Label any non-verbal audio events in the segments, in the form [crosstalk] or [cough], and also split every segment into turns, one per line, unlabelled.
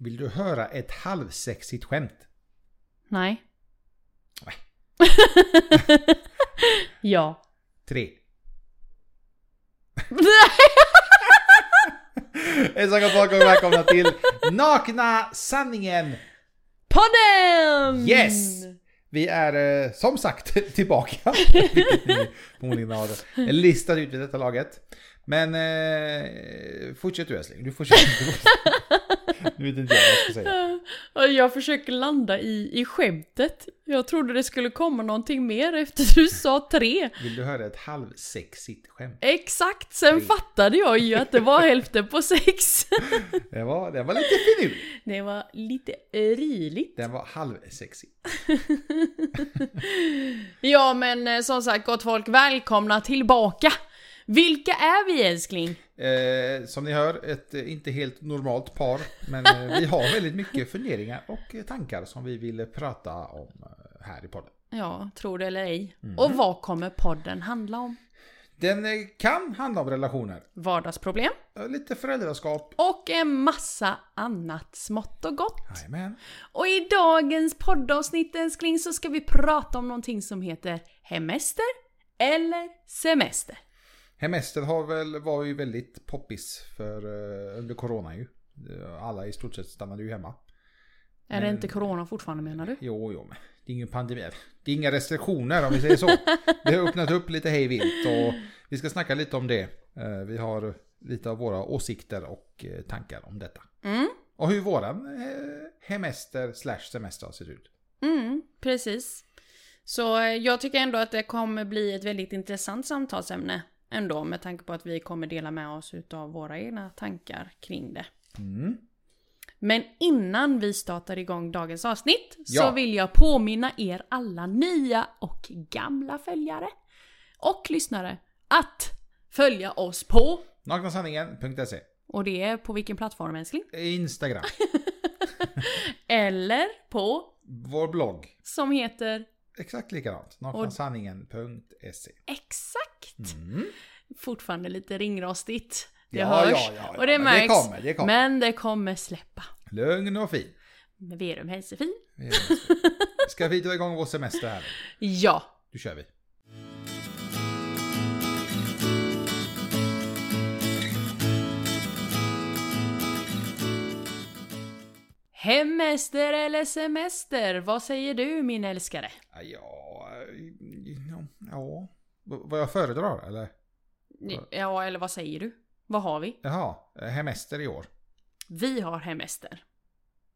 Vill du höra ett halvsexigt skämt?
Nej.
Nej. [laughs]
ja.
Tre. [laughs] Hejsan [laughs] och välkomna till Nakna Sanningen!
Podden!
Yes! Vi är eh, som sagt tillbaka. Vilket ni förmodligen har listat ut vid detta laget. Men eh, fortsätt du älskling, du köra. Nu vet inte jag vad jag ska säga.
Jag försöker landa i, i skämtet. Jag trodde det skulle komma någonting mer efter du sa tre.
Vill du höra ett halvsexigt skämt?
Exakt, sen
Tre.
fattade jag ju att det var hälften på sex. [laughs]
Det var, det var lite finurligt.
Det var lite ryligt.
Den var halvsexig. [laughs]
Ja men eh, som sagt gott folk, välkomna tillbaka! Vilka är vi älskling?
Eh, som ni hör, ett eh, inte helt normalt par. Men eh, vi har väldigt mycket funderingar och eh, tankar som vi vill prata om här i podden.
Ja, tror det eller ej.
Mhm.
Och vad kommer podden handla om?
Den kan handla om relationer,
Vardagsproblem
lite föräldraskap.
och en massa annat smått och gott.
Jajamän.
Och i dagens poddavsnitt älskling så ska vi prata om någonting som heter hemester eller semester.
Hemester har väl, var ju väldigt poppis för, eh, under corona ju. Eh, Alla i stort sett stannade ju hemma.
Är det
Men-
inte corona fortfarande menar du?
Jo, jo, men det är ingen pandemi. Det är inga restriktioner om vi säger så. Det har öppnat upp lite hej vilt och vi ska snacka lite om det. Eh, Vi har lite av våra åsikter och tankar om detta.
Mm,
Och hur våran hemester slash semester har sett ut.
mm, precis. Så jag tycker ändå att det kommer bli ett väldigt intressant samtalsämne ändå med tanke på att vi kommer dela med oss utav våra egna tankar kring det.
Mm.
Men innan vi startar igång dagens avsnitt så
Ja.
vill jag påminna er alla nya och gamla följare och lyssnare att följa oss på
Naknasanningen.se
och det är på vilken plattform älskling?
Instagram. [laughs]
Eller på
Vår blogg.
som heter
Exakt likadant. Naknasanningen.se
exakt.
mm.
fortfarande lite ringrostigt. Det
Ja,
hörs
ja, ja, ja,
och det
men det
märks.
kommer, det kommer.
Men det kommer släppa.
Lugn och fin.
Verum hälsefin. [laughs]
Ska vi dra igång vår semester här?
Ja.
Nu kör vi.
Hemester eller semester? Vad säger du min älskare?
Ja, ja. Vad jag föredrar eller?
Ja, eller vad säger du? Vad har vi?
Jaha, hemester i år.
Vi har hemester.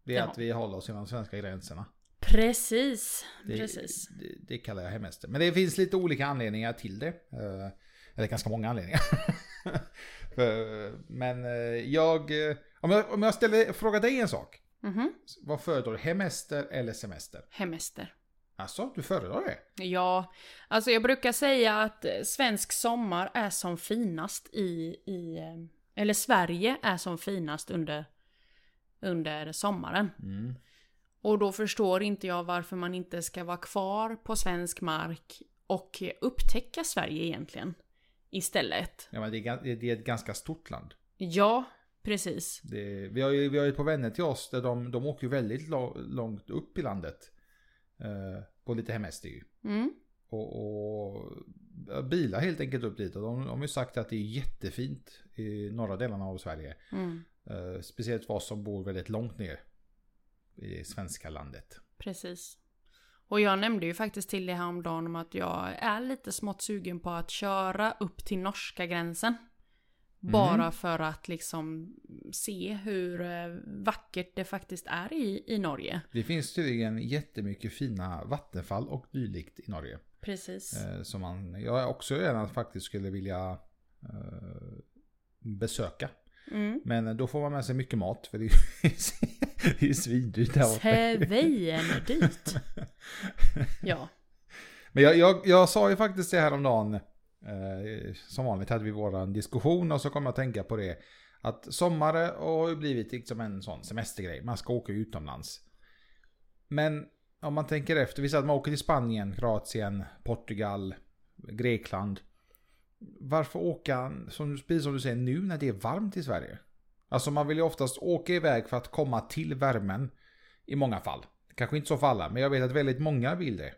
Det är
Ja.
att vi håller oss inom de svenska gränserna.
Precis.
Det,
Precis.
Det, det kallar jag hemester. Men det finns lite olika anledningar till det. Eh, Eller ganska många anledningar. [laughs] Men eh, jag... eh, Om jag, om jag ställer, frågar dig en sak.
Mhm.
Vad föredrar du? Hemester eller semester?
Hemester.
Alltså, du föredrar det?
Ja, alltså jag brukar säga att eh, svensk sommar är som finast i, i eh, eller Sverige är som finast under, under sommaren.
Mm.
Och då förstår inte jag varför man inte ska vara kvar på svensk mark och upptäcka Sverige egentligen. Istället.
Ja, men det, är, det är ett ganska stort land.
Ja, precis.
Det, vi, har ju, vi har ju ett par vänner till oss där de, de åker ju väldigt långt upp i landet. Eh, på lite hemester ju.
Mm.
Och, och bilar helt enkelt upp dit. Och de, de har ju sagt att det är jättefint i norra delarna av Sverige.
Mm.
Eh, speciellt för oss som bor väldigt långt ner i svenska landet.
Precis. Och jag nämnde ju faktiskt till dig häromdagen om att jag är lite smått sugen på att köra upp till norska gränsen. Bara för att liksom se hur eh, vackert det faktiskt är i, i Norge.
Det finns tydligen jättemycket fina vattenfall och dylikt i Norge.
Precis.
Eh, som man, jag också gärna faktiskt skulle vilja eh, besöka.
Mm.
Men då får man med sig mycket mat för det är [laughs] ju, svindyrt borta.
Svejen dyrt. [laughs] Ja.
Men jag, jag, jag sa ju faktiskt det här om dagen. Eh, som vanligt hade vi våran diskussion och så kom jag att tänka på det. Att sommare har ju blivit liksom en sån semestergrej. Man ska åka utomlands. Men om man tänker efter. Vi säger att man åker till Spanien, Kroatien, Portugal, Grekland. Varför åka, som, precis som du säger, nu när det är varmt i Sverige? Alltså man vill ju oftast åka iväg för att komma till värmen. I många fall. Kanske inte så för alla, men jag vet att väldigt många vill det.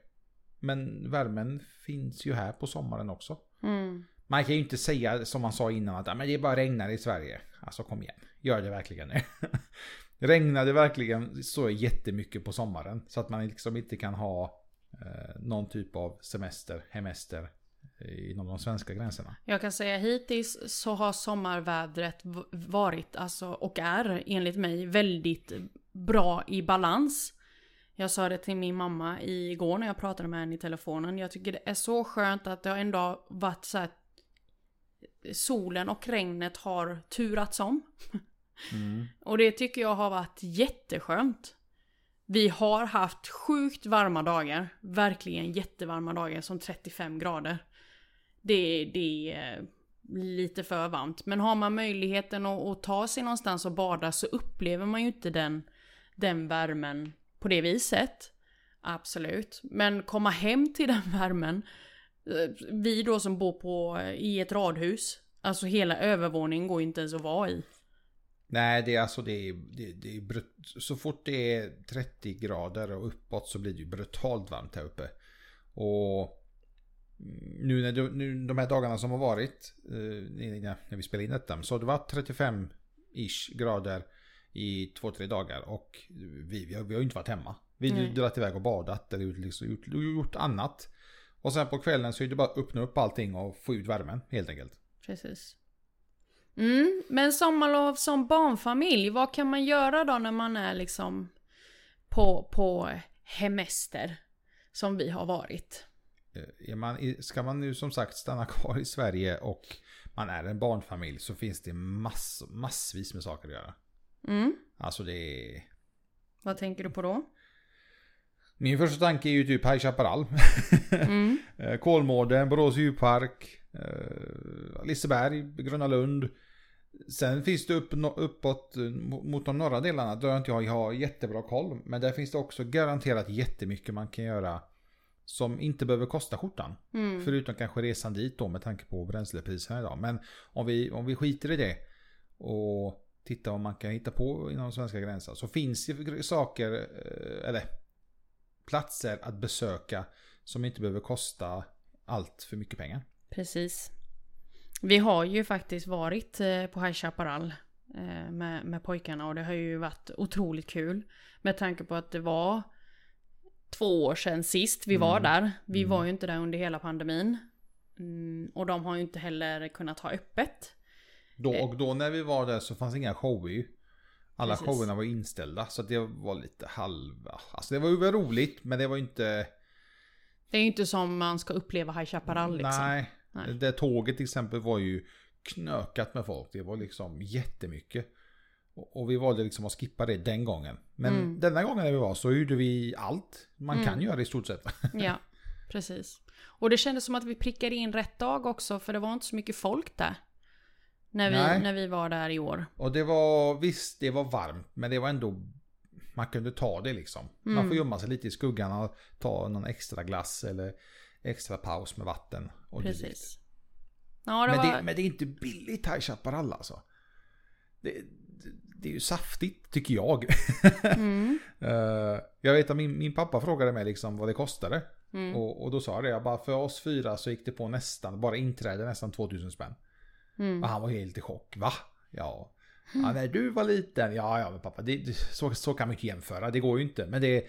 Men värmen finns ju här på sommaren också.
Mm.
Man kan ju inte säga som man sa innan att "Ja, men det bara regnar i Sverige. Alltså kom igen, gör det verkligen nu. [laughs] Regnar det verkligen så jättemycket på sommaren så att man liksom inte kan ha eh, någon typ av semester, hemester inom de svenska gränserna.
Jag kan säga hittills så har sommarvädret varit, alltså, och är enligt mig väldigt bra i balans. Jag sa det till min mamma igår när jag pratade med henne i telefonen. Jag tycker det är så skönt att det har ändå varit så här. Solen och regnet har turats om.
Mm. [laughs]
Och det tycker jag har varit jätteskönt. Vi har haft sjukt varma dagar. Verkligen jättevarma dagar som 35 grader. Det, det är lite för varmt. Men har man möjligheten att, att ta sig någonstans och bada så upplever man ju inte den, den värmen på det viset. Absolut. Men komma hem till den värmen. Eh, vi då som bor på, eh, i ett radhus. Alltså hela övervåningen går ju inte ens att vara i.
Nej, det är alltså det är, det, det är brut, så fort det är 30 grader och uppåt så blir det ju brutalt varmt här uppe. Och mm, nu när du, nu, de här dagarna som har varit eh, när vi spelade in detta så har det varit 35-ish grader i två, tre dagar och vi, vi, har, vi har ju inte varit hemma. Vi har ju dragit iväg och badat eller liksom, gjort, gjort annat. Och sen på kvällen så är det bara att öppna upp allting och få ut värmen helt enkelt.
Precis. Mm, men sommarlov som barnfamilj, vad kan man göra då när man är liksom på, på hemester? Som vi har varit.
Eh, Är man, ska man nu som sagt stanna [laughs] kvar i Sverige och man är en barnfamilj så finns det mass, massvis med saker att göra.
Mm,
Alltså det är...
vad tänker du på då?
Min första tanke är ju typ High Chaparral.
Mm, [laughs]
Eh, Kolmården, Borås djurpark, eh, Liseberg, Gröna Lund. Sen finns det upp, uppåt eh, mo- mot de norra delarna där jag inte jag har jättebra koll. Men där finns det också garanterat jättemycket man kan göra som inte behöver kosta skjortan.
mm,
Förutom kanske resan dit då med tanke på bränslepriserna idag. Men om vi, om vi skiter i det och tittar vad man kan hitta på inom svenska gränser. Så finns det saker, eh, eller platser att besöka som inte behöver kosta allt för mycket pengar.
precis. Vi har ju faktiskt varit eh, på High Chaparral eh, med, med pojkarna och det har ju varit otroligt kul. Med tanke på att det var två år sedan sist vi var
Mm.
där. Vi
Mm.
var ju inte där under hela pandemin. Mm, och de har ju inte heller kunnat ha öppet.
Då,
Eh.
och då när vi var där så fanns inga shower. Alla
Precis.
showerna var inställda så det var lite halva. Alltså det var ju väl roligt men det var inte...
Det är ju inte som man ska uppleva High Chaparral liksom.
Nej.
Nej.
Det tåget till exempel var ju knökat med folk. Det var liksom jättemycket. Och och vi valde liksom att skippa det den gången. Men
Mm.
denna gången när vi var så gjorde vi allt man
Mm.
kan göra i stort sett. [laughs]
Ja, precis. Och det kändes som att vi prickade in rätt dag också för det var inte så mycket folk där. När
Nej.
vi, när vi var där i år.
Och det var, visst det var varmt men det var ändå man kunde ta det liksom. Man
Mm.
får gömma sig lite i skuggan och ta någon extra glass eller extra paus med vatten. Och.
Precis. Ja, det
Men,
var...
det, men det är inte billigt High Chaparral alltså. Det, det, det är ju saftigt tycker jag.
Mm, [laughs]
Eh, jag vet att min, min pappa frågade mig liksom vad det kostade.
mm,
Och, och då sa jag det, jag bara för oss fyra så gick det på nästan, bara inträde nästan 2000 spänn.
Mm.
Och han var helt i chock, va? Ja. ja när du var liten, ja ja men pappa, det, så, så kan man inte jämföra, det går ju inte. Men det,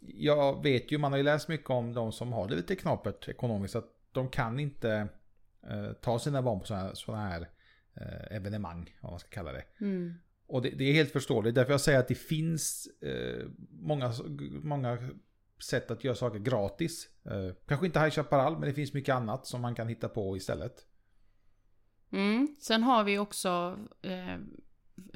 jag vet ju, man har ju läst mycket om de som har det lite knapert ekonomiskt, att de kan inte eh, ta sina barn på sådana här, såna här eh, evenemang, vad man ska kalla det.
Mm.
Och det, det är helt förståeligt. Därför jag säger att det finns eh, många, många sätt att göra saker gratis. Eh, kanske inte High Chaparral, men det finns mycket annat som man kan hitta på istället.
Mm. Sen har vi också eh,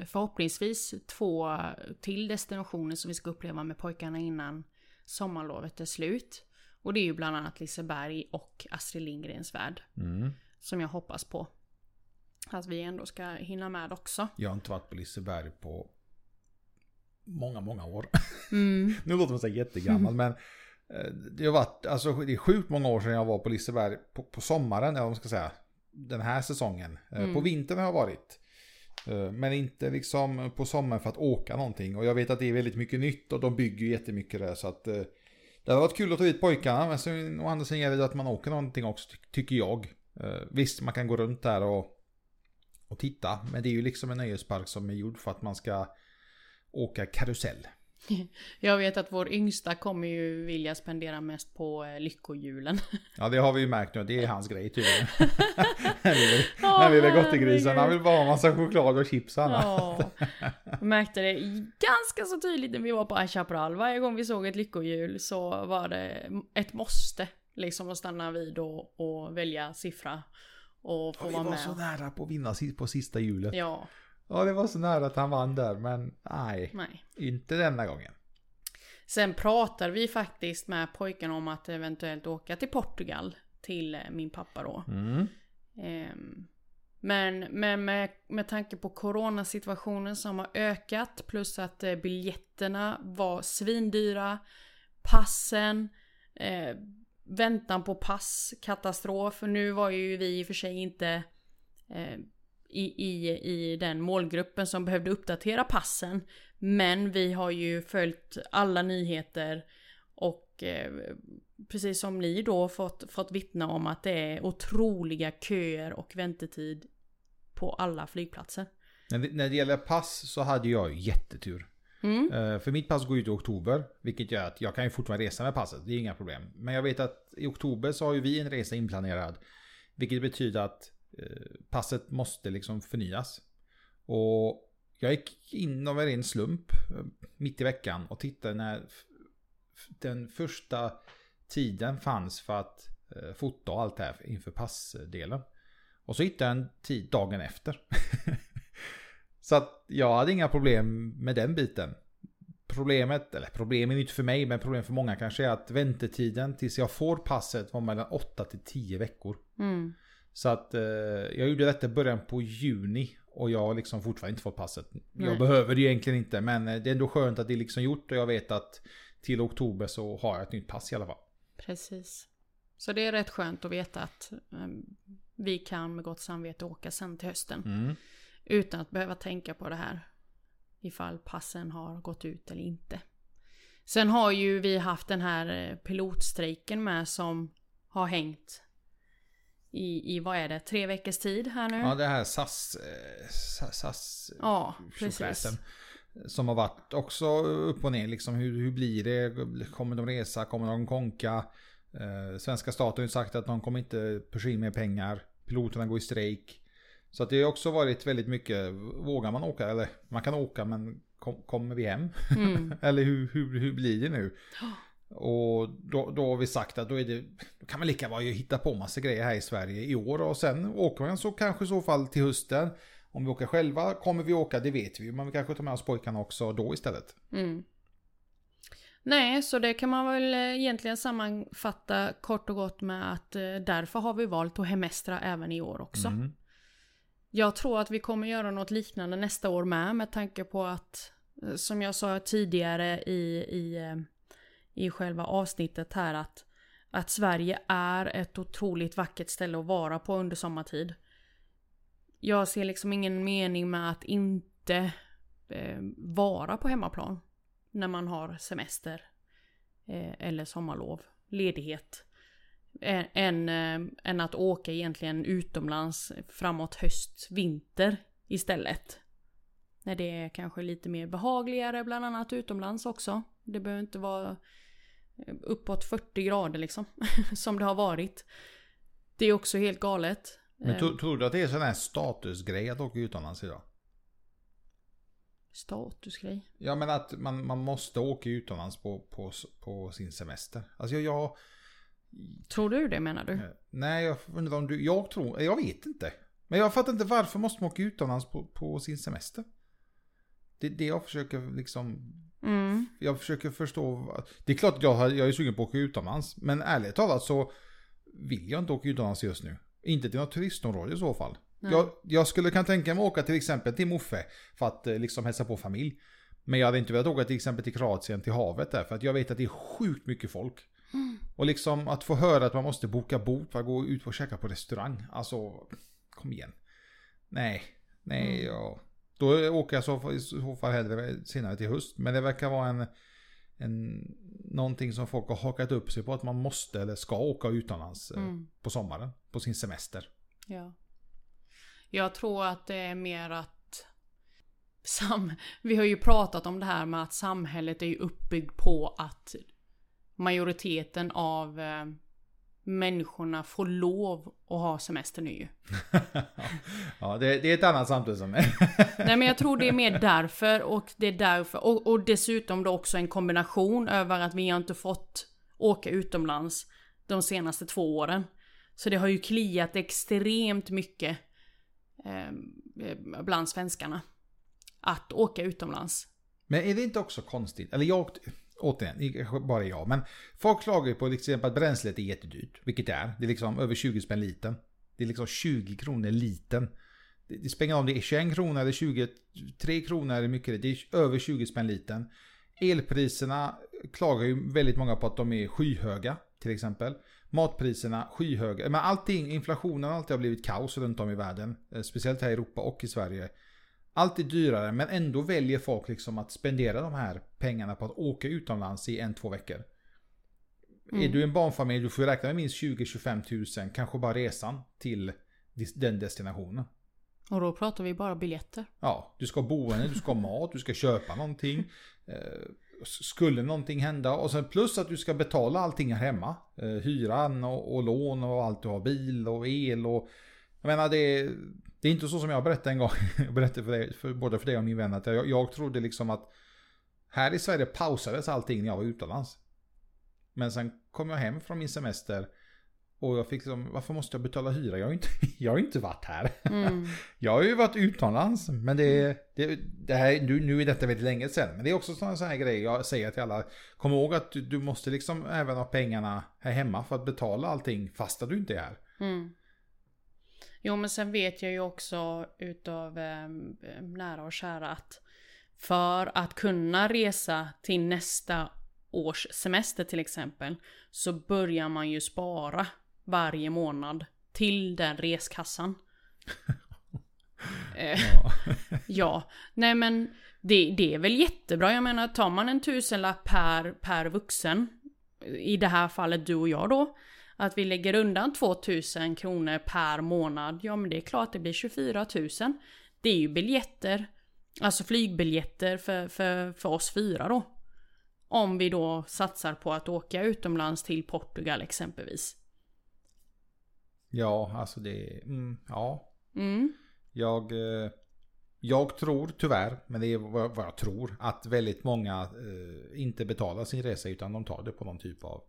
förhoppningsvis två till destinationer som vi ska uppleva med pojkarna innan sommarlovet är slut. Och det är ju bland annat Liseberg och Astrid Lindgrens värld.
Mm.
Som jag hoppas på. Att vi ändå ska hinna med också.
Jag har inte varit på Liseberg på många, många år.
Mm. [laughs]
nu låter man här jättegammal, [laughs] men eh, det har varit, alltså det är sjukt många år sedan jag var på Liseberg på, på sommaren, eller vad man ska säga, den här säsongen. Eh,
Mm.
På vintern har jag varit Eh, Men inte liksom på sommaren för att åka någonting. Och jag vet att det är väldigt mycket nytt och de bygger ju jättemycket där. Så att eh, det har varit kul att ta hit pojkarna. Men sen, å andra sidan gäller det att man åker någonting också ty- tycker jag. Visst, man kan gå runt där och, och titta. Men det är ju liksom en nöjespark som är gjord för att man ska åka karusell. [laughs]
Jag vet att vår yngsta kommer ju vilja spendera mest på eh, lyckohjulen. [laughs]
Ja, det har vi ju märkt nu. Det är hans grej tydligen. [laughs] Lille- Den lille gottegrisen. Han vill bara ha massa choklad och chips och annat.
Ja. Jag märkte det ganska så tydligt när vi var på High Chaparral. Varje gång vi såg ett lyckohjul så var det ett måste. Liksom att stanna vid och, och välja siffra. Och få
Och vi
vara
var
med.
så nära på att vinna på sista hjulet.
Ja,
Ja, det var så nära att han vann där. Men nej,
nej.
inte denna gången.
Sen pratar vi faktiskt med pojkarna om att eventuellt åka till Portugal. Till eh, min pappa då.
Mm.
Ehm, Men, men med, med tanke på coronasituationen som har ökat plus att eh, biljetterna var svindyra, passen, eh, väntan på pass, katastrof. Nu var ju vi i och för sig inte eh, i, i, i den målgruppen som behövde uppdatera passen. Men vi har ju följt alla nyheter och eh, precis som ni då fått, fått vittna om att det är otroliga köer och väntetid på alla flygplatser.
När det, när det gäller pass så hade jag jättetur.
Mm.
Eh, För mitt pass går ut i oktober. Vilket gör att jag kan ju fortfarande resa med passet. Det är inga problem. Men jag vet att i oktober så har ju vi en resa inplanerad. Vilket betyder att passet måste liksom förnyas. Och jag gick in av en ren slump eh, mitt i veckan och tittade när den första tiden fanns för att eh, fota och allt det här inför passdelen. Och så hittade jag en tid dagen efter. [laughs] så att jag hade inga problem med den biten. Problemet, eller problemet är inte för mig, men problem för många kanske är att väntetiden tills jag får passet var mellan 8 till 10 veckor.
Mm.
Så att eh, jag gjorde detta i början på juni och jag har liksom fortfarande inte fått passet. Jag
Nej.
behöver det ju egentligen inte, men eh, det är ändå skönt att det är liksom gjort och jag vet att till oktober så har jag ett nytt pass i alla fall.
Precis. Så det är rätt skönt att veta att eh, vi kan med gott samvete åka sen till hösten.
Mm.
Utan att behöva tänka på det här. Ifall passen har gått ut eller inte. Sen har ju vi haft den här eh, pilotstrejken med som har hängt i, i vad är det, tre veckors tid här nu?
Ja, det här SAS... Eh, SAS,
Ja, precis.
Som har varit också upp och ner liksom. Hur, hur blir det? Kommer de resa? Kommer de konka? Eh, svenska staten har ju sagt att de kommer inte pusha in mer pengar. Piloterna går i strejk. Så att det har också varit väldigt mycket. Vågar man åka? Eller man kan åka men kom, kommer vi hem?
Mm. [laughs]
Eller hur, hur, hur blir det nu? Och då, då har vi sagt att då, är det, då kan man lika bra hitta på massa grejer här i Sverige i år. Och sen åker man så kanske i så fall till hösten. Om vi åker själva kommer vi åka, det vet vi. Men vi kanske tar med oss pojkarna också då istället.
Mm. Nej, så det kan man väl eh, egentligen sammanfatta kort och gott med att eh, därför har vi valt att hemestra även i år också.
Mm.
Jag tror att vi kommer göra något liknande nästa år med med tanke på att eh, som jag sa tidigare i, i, i själva avsnittet här att, att Sverige är ett otroligt vackert ställe att vara på under sommartid. Jag ser liksom ingen mening med att inte eh, vara på hemmaplan när man har semester eh, eller sommarlov, ledighet. Än, eh, än att åka egentligen utomlands framåt höst, vinter istället. När det är kanske lite mer behagligare bland annat utomlands också. Det behöver inte vara uppåt 40 grader liksom. [laughs] som det har varit. Det är också helt galet.
Men
Eh,
tro- tror du att det är sån här statusgrej att åka utomlands idag?
Statusgrej.
Ja men att man, man måste åka utomlands på, på, på sin semester. Alltså jag, jag,
Tror du det menar du?
Eh, Nej, jag undrar om du... Jag tror... Jag vet inte. Men jag fattar inte varför måste man åka utomlands på, på sin semester? Det är det jag försöker liksom...
Mm.
Jag försöker förstå... Det är klart att jag, har- jag är sugen på att åka utomlands. Men ärligt talat så vill jag inte åka utomlands just nu. Inte till något turistområde i så fall. Jag, jag skulle kunna tänka mig att åka till exempel till Moffe. För att eh, liksom hälsa på familj. Men jag hade inte velat åka till exempel till Kroatien, till havet där. För att jag vet att det är sjukt mycket folk. [gasps] Och liksom att få höra att man måste boka bot för att gå ut och käka på restaurang. Alltså, kom igen. Nej, nej,
Mm.
jag, Då åker jag så, i så fall hellre senare till höst. Men det verkar vara en, en, någonting som folk har hakat upp sig på att man måste eller ska åka utomlands eh,
Mm.
på sommaren. På sin semester.
Ja. Jag tror att det är mer att sam [laughs] vi har ju pratat om det här med att samhället är uppbyggt på att majoriteten av eh, människorna får lov att ha semester nu ju. [laughs]
ja, det, det är ett annat samtalsämne. [laughs]
Nej men jag tror det är mer därför och det är därför och, och dessutom då också en kombination över att vi har inte fått åka utomlands de senaste två åren. Så det har ju kliat extremt mycket eh, bland svenskarna. Att åka utomlands.
Men är det inte också konstigt? Eller jag, återigen, bara jag. Men folk klagar ju på till exempel att bränslet är jättedyrt. Vilket det är. Det är liksom över 20 spänn liten. Det är liksom 20 kronor liten. Det, spelar ingen roll om det är 21 kronor eller 23 kronor eller mycket. Det är över 20 spänn liten. Elpriserna klagar ju väldigt många på att de är skyhöga. Till exempel. Matpriserna skyhöga. Men allting, inflationen har alltid blivit kaos runt om i världen. Eh, speciellt här i Europa och i Sverige. Allt är dyrare men ändå väljer folk liksom att spendera de här pengarna på att åka utomlands i en, två veckor.
Mm.
Är du en barnfamilj, du får räkna med minst 20-25 tusen, kanske bara resan till den destinationen.
Och då pratar vi bara biljetter.
Ja, du ska ha boende, du ska ha mat, du ska köpa någonting. Eh, skulle någonting hända och sen plus att du ska betala allting här hemma. Eh, hyran och, och lån och allt du har, bil och el och... Jag menar det det är inte så som jag berättade en gång. [laughs] Jag berättade för, dig, för både för dig och min vän att jag, jag trodde liksom att här i Sverige pausades allting när jag var utomlands. Men sen kom jag hem från min semester och jag fick liksom, varför måste jag betala hyra? Jag har ju inte, [laughs] jag har inte varit här.
Mm. [laughs]
Jag har ju varit utomlands, men det, det, det här, nu, nu är detta väldigt länge sedan. Men det är också sådana så här grejer jag säger till alla. Kom ihåg att du, du måste liksom även ha pengarna här hemma för att betala allting fast du inte är här.
Mm. Jo men sen vet jag ju också utav eh, nära och kära att för att kunna resa till nästa års semester till exempel så börjar man ju spara varje månad till den reskassan. [laughs] Eh,
Ja. [laughs]
Ja, nej men det, det är väl jättebra. Jag menar, tar man en tusenlapp per, per vuxen, i det här fallet du och jag då, att vi lägger undan 2000 kronor per månad, ja men det är klart det blir 24 000. Det är ju biljetter, alltså flygbiljetter för, för, för oss fyra då. Om vi då satsar på att åka utomlands till Portugal exempelvis.
ja, alltså det, mm, ja.
Mm,
Jag, eh, jag tror tyvärr, men det är vad vad jag tror, att väldigt många eh, inte betalar sin resa utan de tar det på någon typ av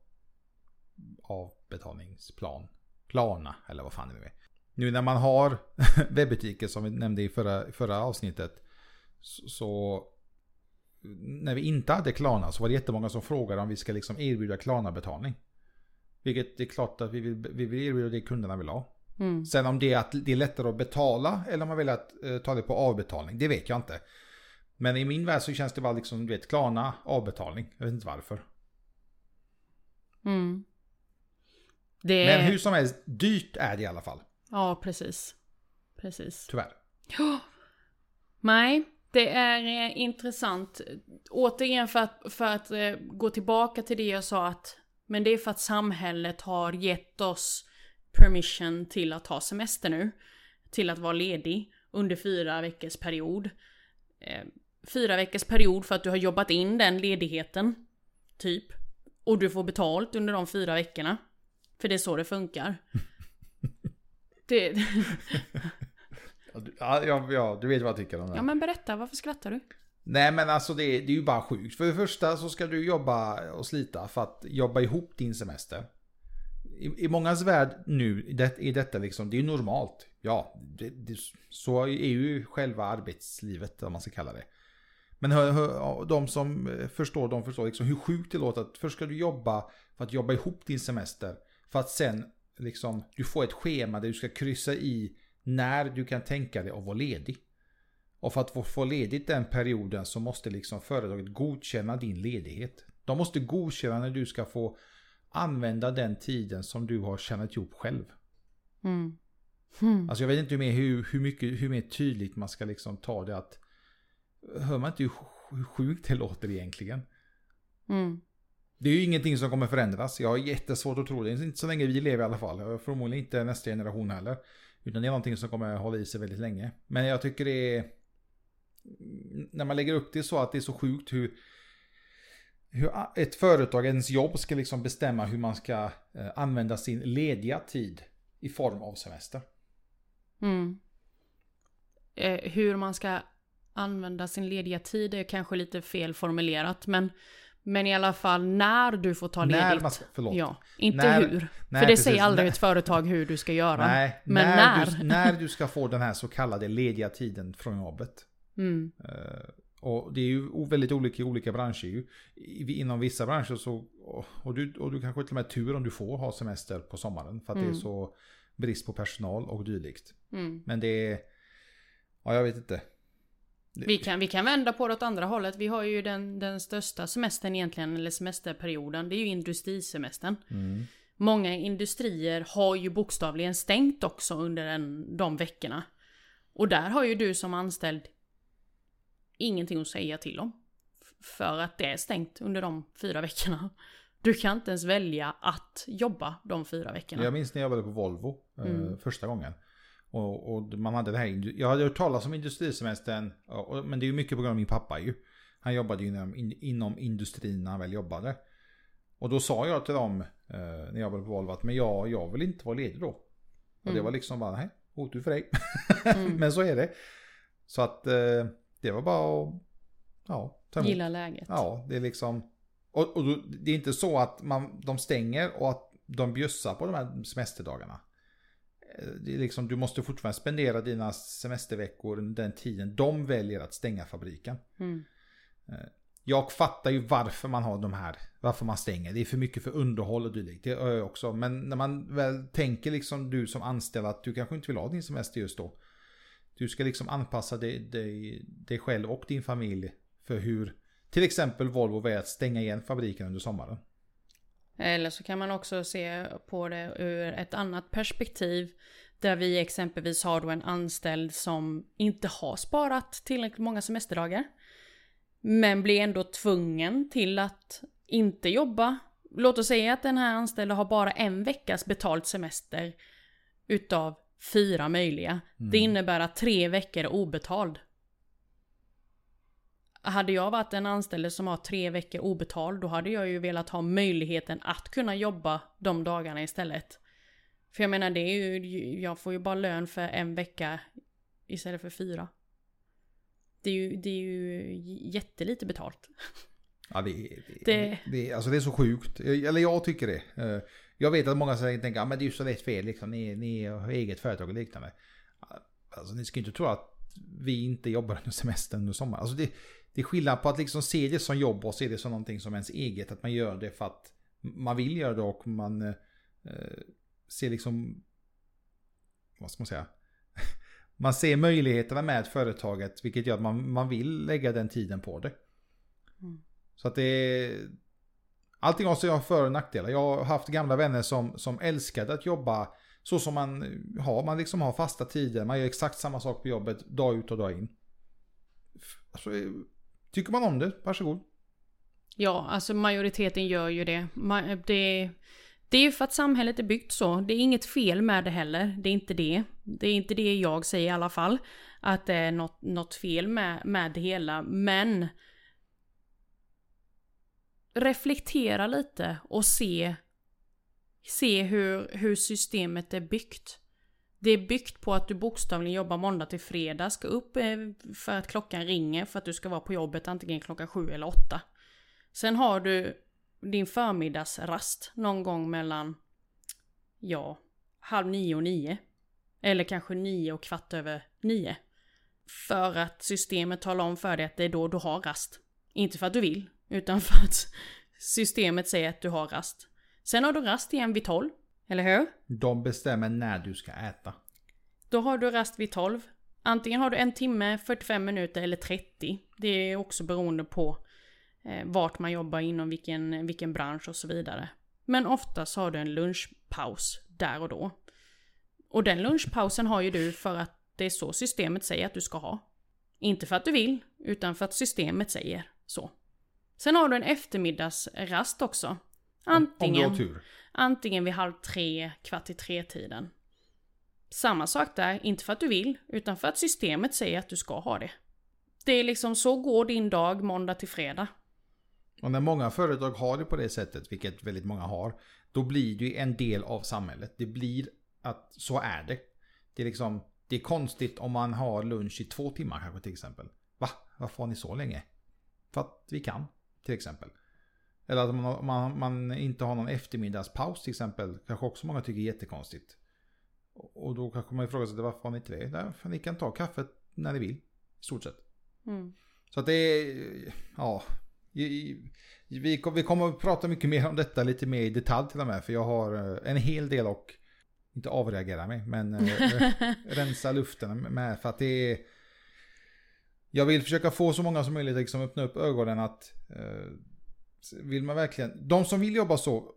avbetalningsplan. Plana, eller vad fan det nu är. Nu när man har [laughs] webbutiker som vi nämnde i förra, förra avsnittet. Så, så när vi inte hade Klarna så var det jättemånga som frågade om vi ska liksom erbjuda Klarna-betalning. Vilket är klart att vi vill, vi vill erbjuda det kunderna vill ha.
mm,
Sen om det är att det är lättare att betala eller om man vill att eh, ta det på avbetalning, det vet jag inte. Men i min värld så känns det bara liksom, du vet, Klarna avbetalning. Jag vet inte varför.
mm. Det
Men hur som helst, dyrt är det i alla fall.
Ja, precis. Precis.
Tyvärr.
Nej, det är eh, intressant. Återigen för att, för att eh, gå tillbaka till det jag sa att men det är för att samhället har gett oss permission till att ta semester nu. Till att vara ledig under fyra veckors period. Eh, fyra veckors period för att du har jobbat in den ledigheten. Typ. Och du får betalt under de fyra veckorna. För det är så det funkar. [laughs] Det,
Ja, Ja, ja, du vet vad jag tycker om det.
ja men berätta, varför skrattar du?
Nej men alltså det, det är ju bara sjukt. För det första så ska du jobba och slita för att jobba ihop din semester. I, i mångas värld nu det, är detta liksom, det är normalt. Ja, det, det, så är ju själva arbetslivet, om man ska kalla det. Men hör, hör, de som eh, förstår, de förstår liksom hur sjukt det låter att först ska du jobba för att jobba ihop din semester. För att sen liksom, du får ett schema där du ska kryssa i när du kan tänka dig att vara ledig. Och för att få, ledigt den perioden så måste liksom företaget godkänna din ledighet. De måste godkänna när du ska få använda den tiden som du har tjänat ihop själv.
Mm. Hmm.
Alltså jag vet inte hur, mer, hur, hur mycket, hur mer tydligt man ska liksom ta det att hör man inte hur hur sjukt det låter egentligen.
Mm.
Det är ju ingenting som kommer förändras. Jag har jättesvårt att tro det. Inte så länge vi lever i alla fall. Förmodligen inte nästa generation heller. Utan det är någonting som kommer hålla i sig väldigt länge. Men jag tycker det är... När man lägger upp det så att det är så sjukt hur... Hur ett företag, ens jobb ska liksom bestämma hur man ska eh, använda sin lediga tid i form av semester.
Mm. Eh, hur man ska använda sin lediga tid är kanske lite fel formulerat. Men, men i alla fall när du får ta ledigt.
När man ska, förlåt.
Ja, inte
När-
hur.
nej,
För det
precis.
säger aldrig
När-
ett företag hur du ska göra.
Nej,
Men
när,
när?
Du, när du ska få den här så kallade lediga tiden från jobbet.
Mm.
Eh, och det är ju väldigt olika i olika branscher ju. Inom vissa branscher så, och- du, och du kanske till och med tur om du får ha semester på sommaren. För att det är
Mm.
så brist på personal och dylikt.
Mm.
Men det är, ja jag vet inte.
Vi kan, vi kan vända på det åt andra hållet. Vi har ju den, den största semestern egentligen, eller semesterperioden. Det är ju industrisemestern.
Mm.
Många industrier har ju bokstavligen stängt också under den, de veckorna. Och där har ju du som anställd ingenting att säga till om. För att det är stängt under de fyra veckorna. Du kan inte ens välja att jobba de fyra veckorna.
Jag minns när jag jobbade på Volvo eh,
Mm.
första gången. Och, och man hade det här, jag hade hört talas om industrisemestern, och, men det är ju mycket på grund av min pappa ju. Han jobbade ju inom, in, inom industrin när han väl jobbade. Och då sa jag till dem, eh, när jag jobbade på Volvo, att men jag, jag vill inte vara ledig då. Och det
Mm.
var liksom bara, nej, otur för dig.
Mm. [laughs]
men så är det. Så att eh, det var bara att, ja.
Gilla läget.
Ja, det är liksom... Och, och det är inte så att man, de stänger och att de bjussar på de här semesterdagarna. Eh, liksom, du måste fortfarande spendera dina semesterveckor den tiden de väljer att stänga fabriken.
Mm.
Jag fattar ju varför man har de här, varför man stänger. Det är för mycket för underhåll och dylikt. Det jag också. Men när man väl tänker liksom du som anställd att du kanske inte vill ha din semester just då. Du ska liksom anpassa dig, dig, dig själv och din familj för hur till exempel Volvo väljer att stänga igen fabriken under sommaren.
Eller så kan man också se på det ur ett annat perspektiv. Där vi exempelvis har då en anställd som inte har sparat tillräckligt många semesterdagar. Men blir ändå tvungen till att inte jobba. Låt oss säga att den här anställda har bara en veckas betald semester utav fyra möjliga. Det innebär att tre veckor är obetald. Hade jag varit en anställd som har tre veckor obetald, då hade jag ju velat ha möjligheten att kunna jobba de dagarna istället. För jag menar, det är ju, jag får ju bara lön för en vecka istället för fyra. Det är ju, det är ju jättelite betalt.
Ja, det, det,
Det-
det, är- alltså det är så sjukt. Eller jag tycker det. Eh, Jag vet att många säger tänker, ja men det är ju så lätt fel liksom. Ni, ni har eget företag och liknande. Alltså ni ska inte tro att vi inte jobbar under semestern under sommaren. Alltså det, det är skillnad på att liksom se det som jobb och se det som någonting som ens eget. Att man gör det för att man vill göra det och man eh, ser liksom, vad ska man säga? [laughs] Man ser möjligheterna med företaget vilket gör att man, man vill lägga den tiden på det.
Mm.
Så att det är... Allting har sina för och nackdelar. Jag har haft gamla vänner som, som älskade att jobba så som man har. Man liksom har fasta tider. Man gör exakt samma sak på jobbet dag ut och dag in. Alltså, eh, tycker man om det, varsågod.
Ja, alltså majoriteten gör ju det. Det. Det är ju för att samhället är byggt så. Det är inget fel med det heller. Det är inte det. Det är inte det jag säger i alla fall. Att det är något, något fel med, med det hela. Men reflektera lite och se, se hur, hur systemet är byggt. Det är byggt på att du bokstavligen jobbar måndag till fredag, ska upp eh, för att klockan ringer för att du ska vara på jobbet antingen klockan sju eller åtta. Sen har du din förmiddagsrast någon gång mellan, ja, halv nio och nio. Eller kanske nio och kvart över nio. För att systemet talar om för dig att det är då du har rast. Inte för att du vill, utan för att systemet säger att du har rast. Sen har du rast igen vid 12, eller hur?
De bestämmer när du ska äta.
Då har du rast vid 12. Antingen har du en timme, 45 minuter eller 30. Det är också beroende på eh, vart man jobbar inom vilken, vilken bransch och så vidare. Men oftast har du en lunchpaus där och då. Och den lunchpausen har ju du för att det är så systemet säger att du ska ha. Inte för att du vill, utan för att systemet säger så. Sen har du en eftermiddagsrast också. Antingen,
Om du har tur
antingen vid halv tre, kvart i tre tiden. Samma sak där, inte för att du vill, utan för att systemet säger att du ska ha det. Det är liksom så går din dag måndag till fredag.
Och när många företag har det på det sättet, vilket väldigt många har, då blir det ju en del av samhället. Det blir att så är det. Det är liksom, det är konstigt om man har lunch i två timmar kanske till exempel. Va? Varför har ni så länge? För att vi kan, till exempel. Eller att man, man, man inte har någon eftermiddagspaus till exempel. Kanske också många tycker är jättekonstigt. Och då kanske man ifrågasätter varför har ni inte det? Därför ni kan ta kaffet när ni vill. I stort sett.
Mm.
Så att det är, ja. Vi, vi kommer att prata mycket mer om detta lite mer i detalj till och med. För jag har eh, en hel del och, inte avreagera mig, men eh, [laughs] rensa luften med. För att det är, jag vill försöka få så många som möjligt liksom öppna upp ögonen att eh, vill man verkligen, de som vill jobba så,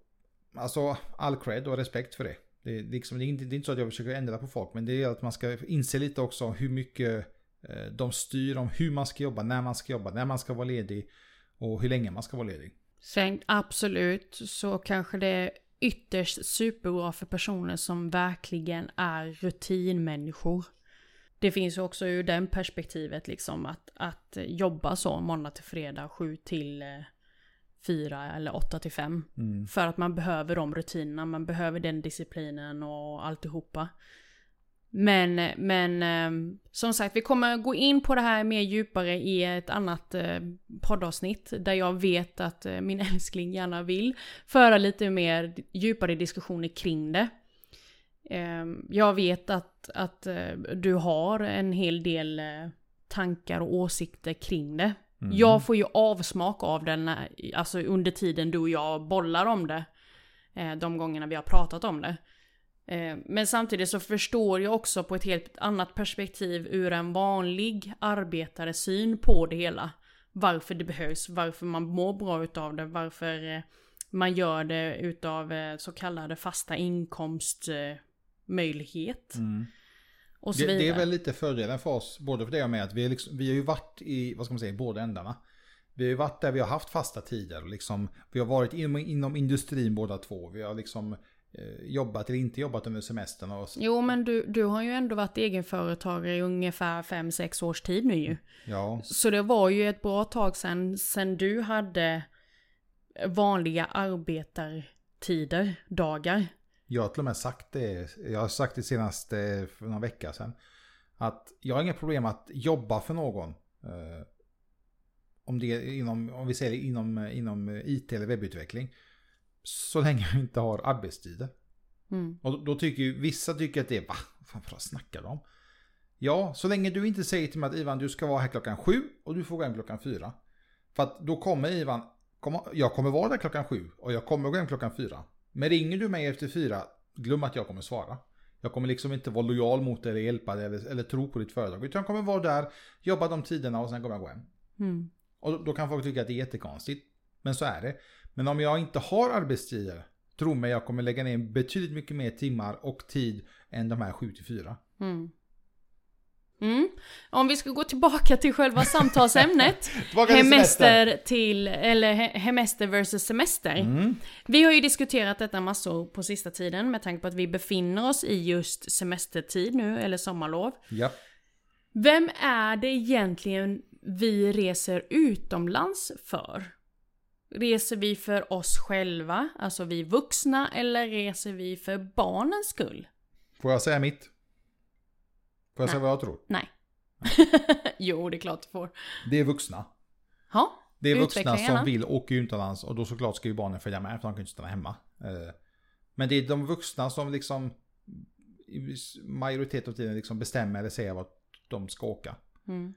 alltså all cred och respekt för det. Det är, liksom, det, är inte, det är inte så att jag försöker ändra på folk, men det är att man ska inse lite också hur mycket eh, de styr om hur man ska jobba, när man ska jobba, när man ska vara ledig och hur länge man ska vara ledig.
Sen absolut så kanske det är ytterst superbra för personer som verkligen är rutinmänniskor. Det finns ju också ur den perspektivet liksom att, att jobba så måndag till fredag, 7 till eh, 4 eller 8 till 5.
Mm.
För att man behöver de rutinerna, man behöver den disciplinen och alltihopa. Men, men eh, som sagt, vi kommer gå in på det här mer djupare i ett annat eh, poddavsnitt. Där jag vet att eh, min [laughs] älskling gärna vill föra lite mer djupare diskussioner kring det. Jag vet att, att du har en hel del tankar och åsikter kring det.
Mm.
Jag får ju avsmak av den alltså under tiden du och jag bollar om det. Eh, de gångerna vi har pratat om det. Eh, men samtidigt så förstår jag också på ett helt annat perspektiv ur en vanlig arbetares syn på det hela. Varför det behövs, varför man mår bra utav det, varför eh, man gör det utav så kallade fasta inkomstmöjlighet.
Mm.
Och så
Det,
vidare.
det är väl lite fördelen för oss, både för det och med att vi, liksom, vi har ju varit i, vad ska man säga, i båda ändarna. Vi har ju varit där vi har haft fasta tider liksom, vi har varit inom, inom industrin båda två. Vi har liksom eh, jobbat eller inte jobbat under semestern. Och, så-
Jo men du, du har ju ändå varit egenföretagare i ungefär 5-6 års tid nu ju.
ja,
Så det var ju ett bra tag sedan, sen du hade vanliga arbetartider, dagar.
Jag har till och med sagt det, jag har sagt det senast eh, för några vecka sedan. Att jag har inga problem att jobba för någon. Eh, om det inom, om vi säger inom, inom IT eller webbutveckling. Så länge jag inte har arbetstider.
Mm.
Och då tycker ju vissa tycker att det är, va? Vad fan snackar de om? Ja, så länge du inte säger till mig att Ivan du ska vara här klockan sju och du får gå hem klockan fyra. För att då kommer Ivan, jag kommer vara där klockan sju och jag kommer gå hem klockan fyra. Men ringer du mig efter fyra, glöm att jag kommer svara. Jag kommer liksom inte vara lojal mot dig eller hjälpa dig eller, eller tro på ditt företag. Utan jag kommer vara där, jobba de tiderna och sen kommer jag gå hem.
Mm.
Och då kan folk tycka att det är jättekonstigt. Men så är det. Men om jag inte har arbetstider, tro mig jag kommer lägga ner betydligt mycket mer timmar och tid än de här 7 till 4.
Mm. Mm. Om vi ska gå tillbaka till själva samtalsämnet. [laughs] Hemester till, eller he- hemester versus semester.
Mm.
Vi har ju diskuterat detta massor på sista tiden med tanke på att vi befinner oss i just semestertid nu, eller sommarlov.
Ja.
Vem är det egentligen vi reser utomlands för? Reser vi för oss själva, alltså vi vuxna, eller reser vi för barnens skull?
Får jag säga mitt? Får jag säga vad jag tror?
Nej. [laughs] jo, det är klart du får.
Det är vuxna.
Ja,
Det är vuxna som vill åka utomlands och då såklart ska ju barnen följa med för de kan ju inte stanna hemma. Eh, Men det är de vuxna som liksom i majoritet av tiden liksom bestämmer eller säger vart de ska åka.
mm.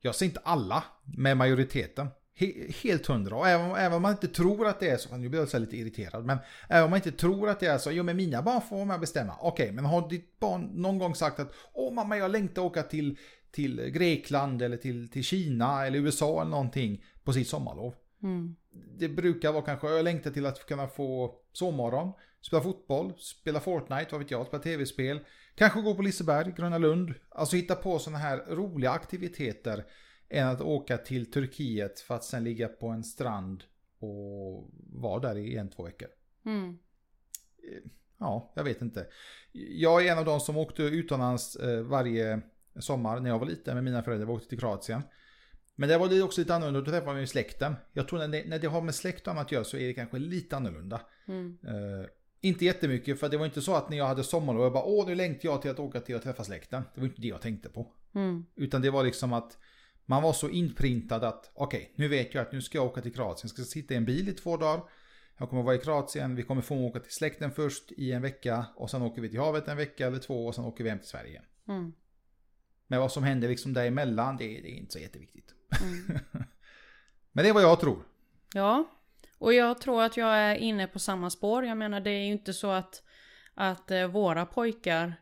Jag säger inte alla, med majoriteten. He helt hundra. Och även, även om man inte tror att det är så, nu blir jag lite irriterad, men även om man inte tror att det är så, jo men mina barn får och bestämma. Okej, men har ditt barn någon gång sagt att åh mamma jag längtar åka till, till Grekland eller till, till Kina eller USA eller någonting på sitt sommarlov.
Mm.
Det brukar vara kanske, jag längtar till att kunna få sovmorgon, spela fotboll, spela Fortnite, vad vet jag, spela tv-spel, Kanske gå på Liseberg, Gröna Lund. Alltså hitta på sådana här roliga aktiviteter. Än att åka till Turkiet för att sen ligga på en strand och vara där i en, två veckor.
Mm.
Ja, jag vet inte. Jag är en av de som åkte utomlands eh, varje sommar när jag var liten med mina föräldrar. Vi åkte till Kroatien. Men det var det också lite annorlunda, då träffade man ju släkten. Jag tror när det, när det har med släkt och annat att göra så är det kanske lite annorlunda.
Mm.
Uh, inte jättemycket, för det var inte så att när jag hade sommarlov, jag bara åh nu längtar jag till att åka till att träffa släkten. Det var inte det jag tänkte på.
Mm.
Utan det var liksom att man var så inprintad att okej, okay, nu vet jag att nu ska jag åka till Kroatien. Jag ska sitta i en bil i två dagar. Jag kommer vara i Kroatien, vi kommer få åka till släkten först i en vecka. Och sen åker vi till havet en vecka eller två och sen åker vi hem till Sverige.
Mm.
Men vad som händer liksom däremellan, det, det är inte så jätteviktigt.
Mm. [laughs]
Men det är vad jag tror.
Ja, och jag tror att jag är inne på samma spår. Jag menar det är ju inte så att, att eh, våra pojkar,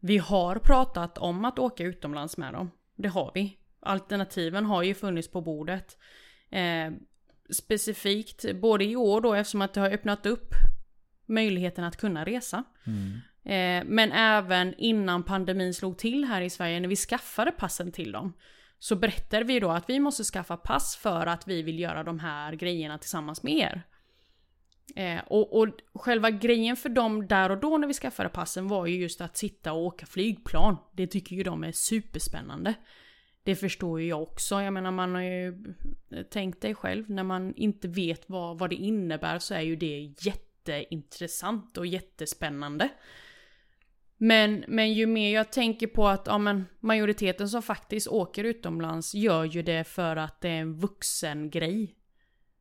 vi har pratat om att åka utomlands med dem. Det har vi. Alternativen har ju funnits på bordet. Eh, specifikt både i år då eftersom att det har öppnat upp möjligheten att kunna resa.
Mm.
Eh, men även innan pandemin slog till här i Sverige när vi skaffade passen till dem. Så berättade vi då att vi måste skaffa pass för att vi vill göra de här grejerna tillsammans med er. Eh, och, och själva grejen för dem där och då när vi skaffade passen var ju just att sitta och åka flygplan. Det tycker ju de är superspännande. Det förstår ju jag också. Jag menar man har ju eh, tänkt dig själv när man inte vet vad, vad det innebär så är ju det jätteintressant och jättespännande. Men, men ju mer jag tänker på att ja, men majoriteten som faktiskt åker utomlands gör ju det för att det är en vuxen grej.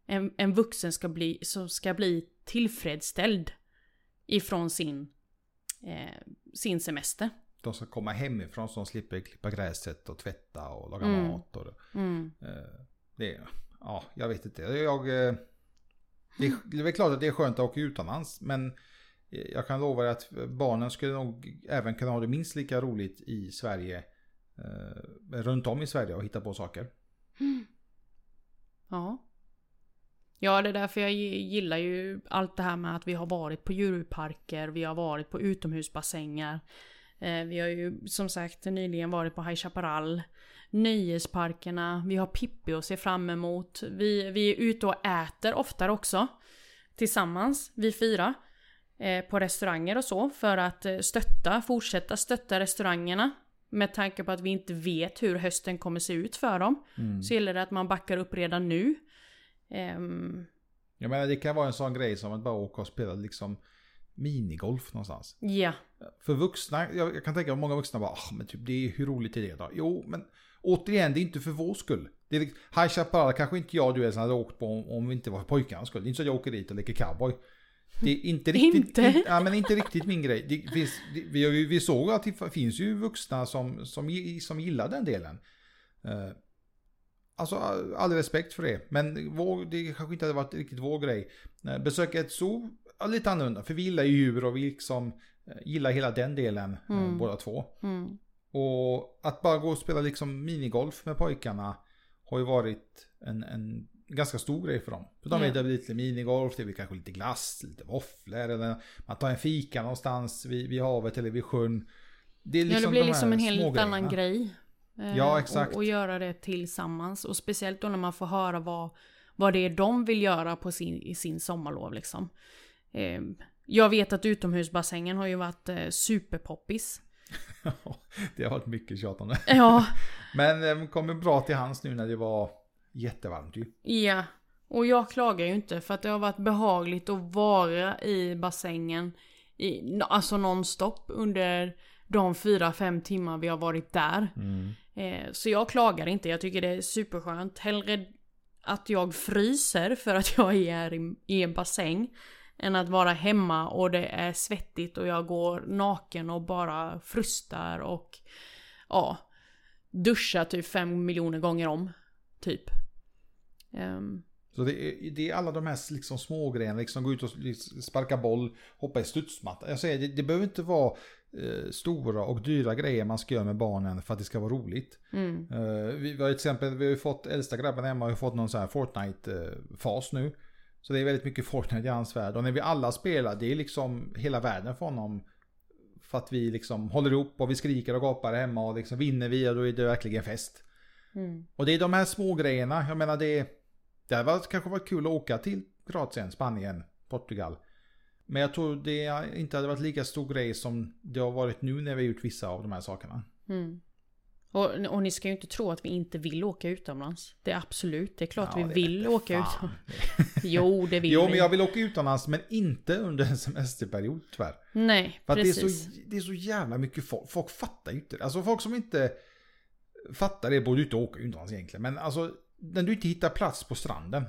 En, en vuxen ska bli, som ska bli tillfredsställd ifrån sin, eh, sin semester.
De ska komma hemifrån så de slipper klippa gräset och tvätta och laga
Mm.
mat. Och,
Mm.
eh, det, ja, jag vet inte. Jag, eh, det, är- det är väl klart att det är skönt att åka utomlands. Men jag kan lova dig att barnen skulle nog även kunna ha det minst lika roligt i Sverige. Eh, runt om i Sverige och hitta på saker.
Ja. Ja, det är därför jag gillar ju allt det här med att vi har varit på djurparker, vi har varit på utomhusbassänger. Eh, vi har ju som sagt nyligen varit på High Chaparral. Nöjesparkerna, vi har Pippi att se fram emot. Vi, vi är ute och äter oftare också. Tillsammans, vi fyra. Eh, på restauranger och så för att eh, stötta, fortsätta stötta restaurangerna. Med tanke på att vi inte vet hur hösten kommer se ut för dem.
Mm.
Så gäller det att man backar upp redan nu. Ehm,
Jag menar det kan vara en sån grej som att bara åka och spela liksom minigolf någonstans.
ja.
För vuxna, jag, jag kan tänka mig många vuxna bara, ah, men typ det är, hur roligt är det då? Jo, men återigen, det är inte för vår skull. Det är, liksom- High Chaparral kanske inte jag och du ens hade åkt på om, om vi inte var för pojkarnas skull. Det är inte så att jag åker dit och leker cowboy. Det är inte [laughs] riktigt,
Inte?
In, ja, men inte riktigt min grej. Det finns, det, vi, vi såg att det finns ju vuxna som, som, som gillar den delen. Eh, Alltså all, respekt för det. Men vår, det kanske inte hade varit riktigt vår grej. Eh, Besöka ett zoo, lite annorlunda. För vi gillar ju djur och vi liksom eh, gillar hela den delen eh,
Mm.
båda två.
Mm.
Och att bara gå och spela liksom minigolf med pojkarna har ju varit en, en ganska stor grej för dem. För de vet att det blir lite minigolf, det blir kanske lite glass, lite våfflor eller man tar en fika någonstans vid, vid havet eller vid sjön. Det är
ja, det
de
blir
här
liksom en helt annan grej. Eh,
Ja, exakt.
Och, och göra det tillsammans. Och speciellt då när man får höra vad, vad det är de vill göra på sin, i sin sommarlov liksom. Eh, jag vet att utomhusbassängen har ju varit eh, superpoppis. [laughs]
det har varit mycket tjat om det. [laughs]
Ja, [laughs]
Men de kommer bra till hands nu när det var jättevarmt ju.
ja. Och jag klagar ju inte för att det har varit behagligt att vara i bassängen i, alltså nonstop under de fyra fem timmar vi har varit där. Eh, så jag klagar inte, jag tycker det är superskönt. Hellre att jag fryser för att jag är i, i en bassäng än att vara hemma och det är svettigt och jag går naken och bara frustar och ja, duschar typ fem miljoner gånger om. Typ. Ehm,
Så det är, det är alla de här liksom små grejerna, liksom gå ut och sparka boll, hoppa i studsmatta. Jag säger, det, det behöver inte vara eh, stora och dyra grejer man ska göra med barnen för att det ska vara roligt.
mm,
Eh, vi, vi har till exempel, vi har ju fått, äldsta grabben hemma har ju fått någon sån här Fortnite-fas nu. Så det är väldigt mycket Fortnite i hans värld. Och när vi alla spelar, det är liksom hela världen för honom. För att vi liksom håller ihop och vi skriker och gapar hemma och liksom vinner vi och då är det verkligen fest.
Mm.
Och det är de här små grejerna, jag menar det, det hade varit, kanske varit kul att åka till Kroatien, Spanien, Portugal. Men jag tror det inte hade varit lika stor grej som det har varit nu när vi har gjort vissa av de här sakerna.
Mm. Och, och ni ska ju inte tro att vi inte vill åka utomlands. Det är absolut, det är klart
Ja,
vi vill åka utomlands. [laughs] Jo, det vill
Jo,
vi.
men jag vill åka utomlands men inte under en semesterperiod tyvärr.
Nej,
För att det är,
precis.
så, det är så jävla mycket folk. Folk fattar ju inte. Alltså folk som inte fattar det borde ju inte åka utomlands egentligen. Men alltså när du inte hittar plats på stranden.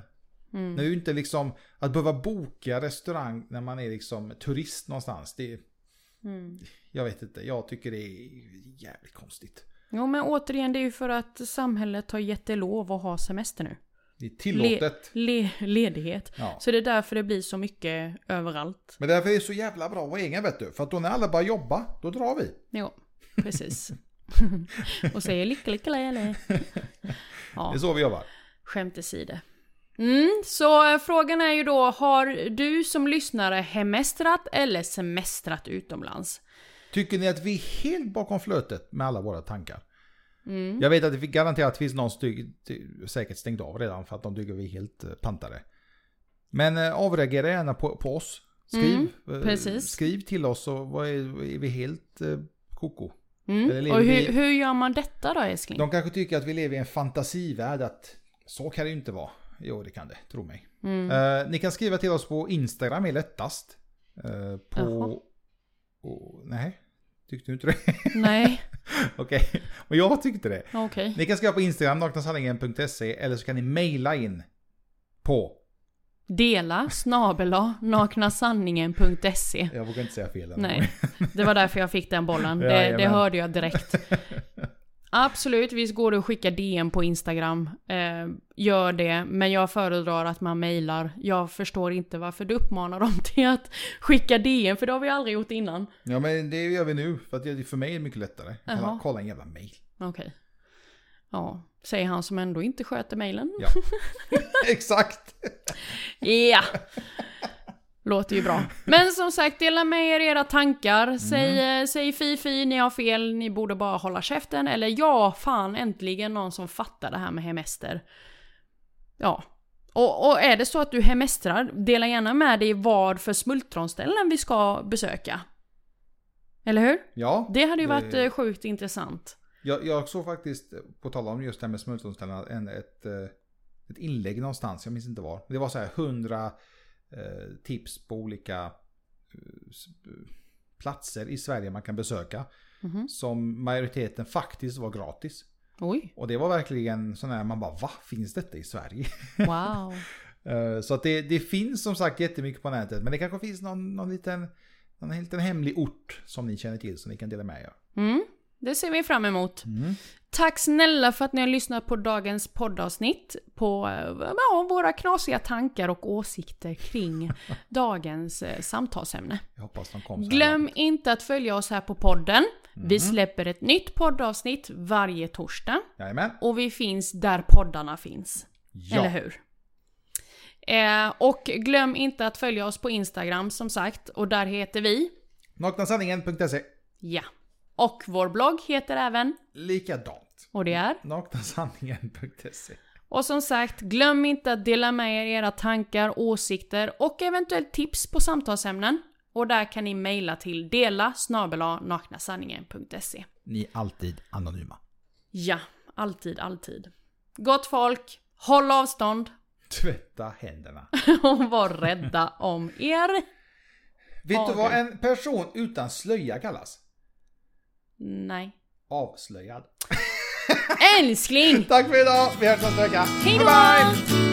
Mm.
När du inte liksom, att behöva boka restaurang när man är liksom turist någonstans. Det,
Mm.
jag vet inte, jag tycker det är jävligt konstigt.
Jo, men återigen, det är ju för att samhället har gett er lov att ha semester nu.
Det är tillåtet.
Le ledighet.
Ja.
Så det är därför det blir så mycket överallt.
Men därför är det så jävla bra att vara egen vet du. För att då när alla börjar jobba, då drar vi.
Jo, precis. [laughs] och säger lycka, lycka, lele.
Det
Ja,
är så vi jobbar.
skämt åsido. Mm, så eh, frågan är ju då, har du som lyssnare hemestrat eller semestrat utomlands?
Tycker ni att vi är helt bakom flötet med alla våra tankar?
Mm.
Jag vet att det garanterat finns någon styg, säkert stängt av redan för att de tycker vi är helt eh, pantade. Men eh, avreagera gärna på, på oss. Skriv,
Mm,
eh, skriv till oss och vad är, är vi helt eh, koko.
Mm. Och hur,
vi-
hur gör man detta då älskling?
De kanske tycker att vi lever i en fantasivärld att så kan det ju inte vara. Jo det kan det, tro mig.
Mm.
Eh, ni kan skriva till oss på Instagram är lättast. Uh,
Jaha.
Oh, nej, tyckte du inte det?
Nej, [laughs]
Okej, men jag tyckte det.
okej.
Ni kan skriva på Instagram, naknasanningen.se eller så kan ni mejla in på...
Dela snabela naknasanningen.se
Jag vågar inte säga fel. än.
Nej, det var därför jag fick den bollen. [laughs] Det,
Jajamän.
det hörde jag direkt. [laughs] Absolut, visst går det att skicka DM på Instagram. Eh, gör det, men jag föredrar att man mejlar. Jag förstår inte varför du uppmanar dem [laughs] till att skicka DM, för det har vi aldrig gjort innan.
Ja men det gör vi nu, för att det för mig är det mycket lättare. Kolla, kolla en jävla mejl.
Okej. Ja, säger han som ändå inte sköter mejlen.
Ja. [laughs] [laughs] Exakt!
Ja. Låter ju bra. Men som sagt, dela med er era tankar. Säg, eh, säg fi fi, ni har fel, ni borde bara hålla käften. Eller ja, fan äntligen någon som fattar det här med hemester. Ja. Och, och är det så att du hemestrar, dela gärna med dig vad för smultronställen vi ska besöka. Eller hur?
Ja,
Det hade ju varit eh, sjukt intressant.
jag, jag såg faktiskt, på tal om just det här med smultronställena, en, ett, eh, ett inlägg någonstans, jag minns inte var. Det var så här 100 eh, tips på olika eh, platser i Sverige man kan besöka.
Mhm.
Som majoriteten faktiskt var gratis.
Oj,
Och det var verkligen sån här, man bara va? Finns detta i Sverige? [laughs]
wow.
Eh, Så att det, det finns som sagt jättemycket på nätet. Men det kanske finns någon, någon, liten, någon liten hemlig ort som ni känner till som ni kan dela med er.
Mm, det ser vi fram emot.
Mm.
Tack snälla för att ni har lyssnat på dagens poddavsnitt på ja, våra knasiga tankar och åsikter kring [laughs] dagens eh, samtalsämne. Glöm
långt.
inte att följa oss här på podden. Vi släpper ett nytt poddavsnitt varje torsdag
Jajamän.
och vi finns där poddarna finns.
Ja.
Eller hur? Eh, och glöm inte att följa oss på Instagram som sagt och där heter vi
Naknasanningen.se.
ja. Och vår blogg heter även
Likadant.
och det är
Naknasanningen.se.
Och som sagt, glöm inte att dela med er era tankar, åsikter och eventuellt tips på samtalsämnen. Och där kan ni mejla till dela naknasanningen.se.
Ni är alltid anonyma.
Ja, alltid, alltid. Gott folk, håll avstånd
Tvätta händerna. [laughs]
och var rädda om er.
Vet du vad en person utan slöja kallas?
Nej.
Avslöjad.
Älskling! [laughs]
Tack för idag. Vi hörs nästa vecka.
Hej då!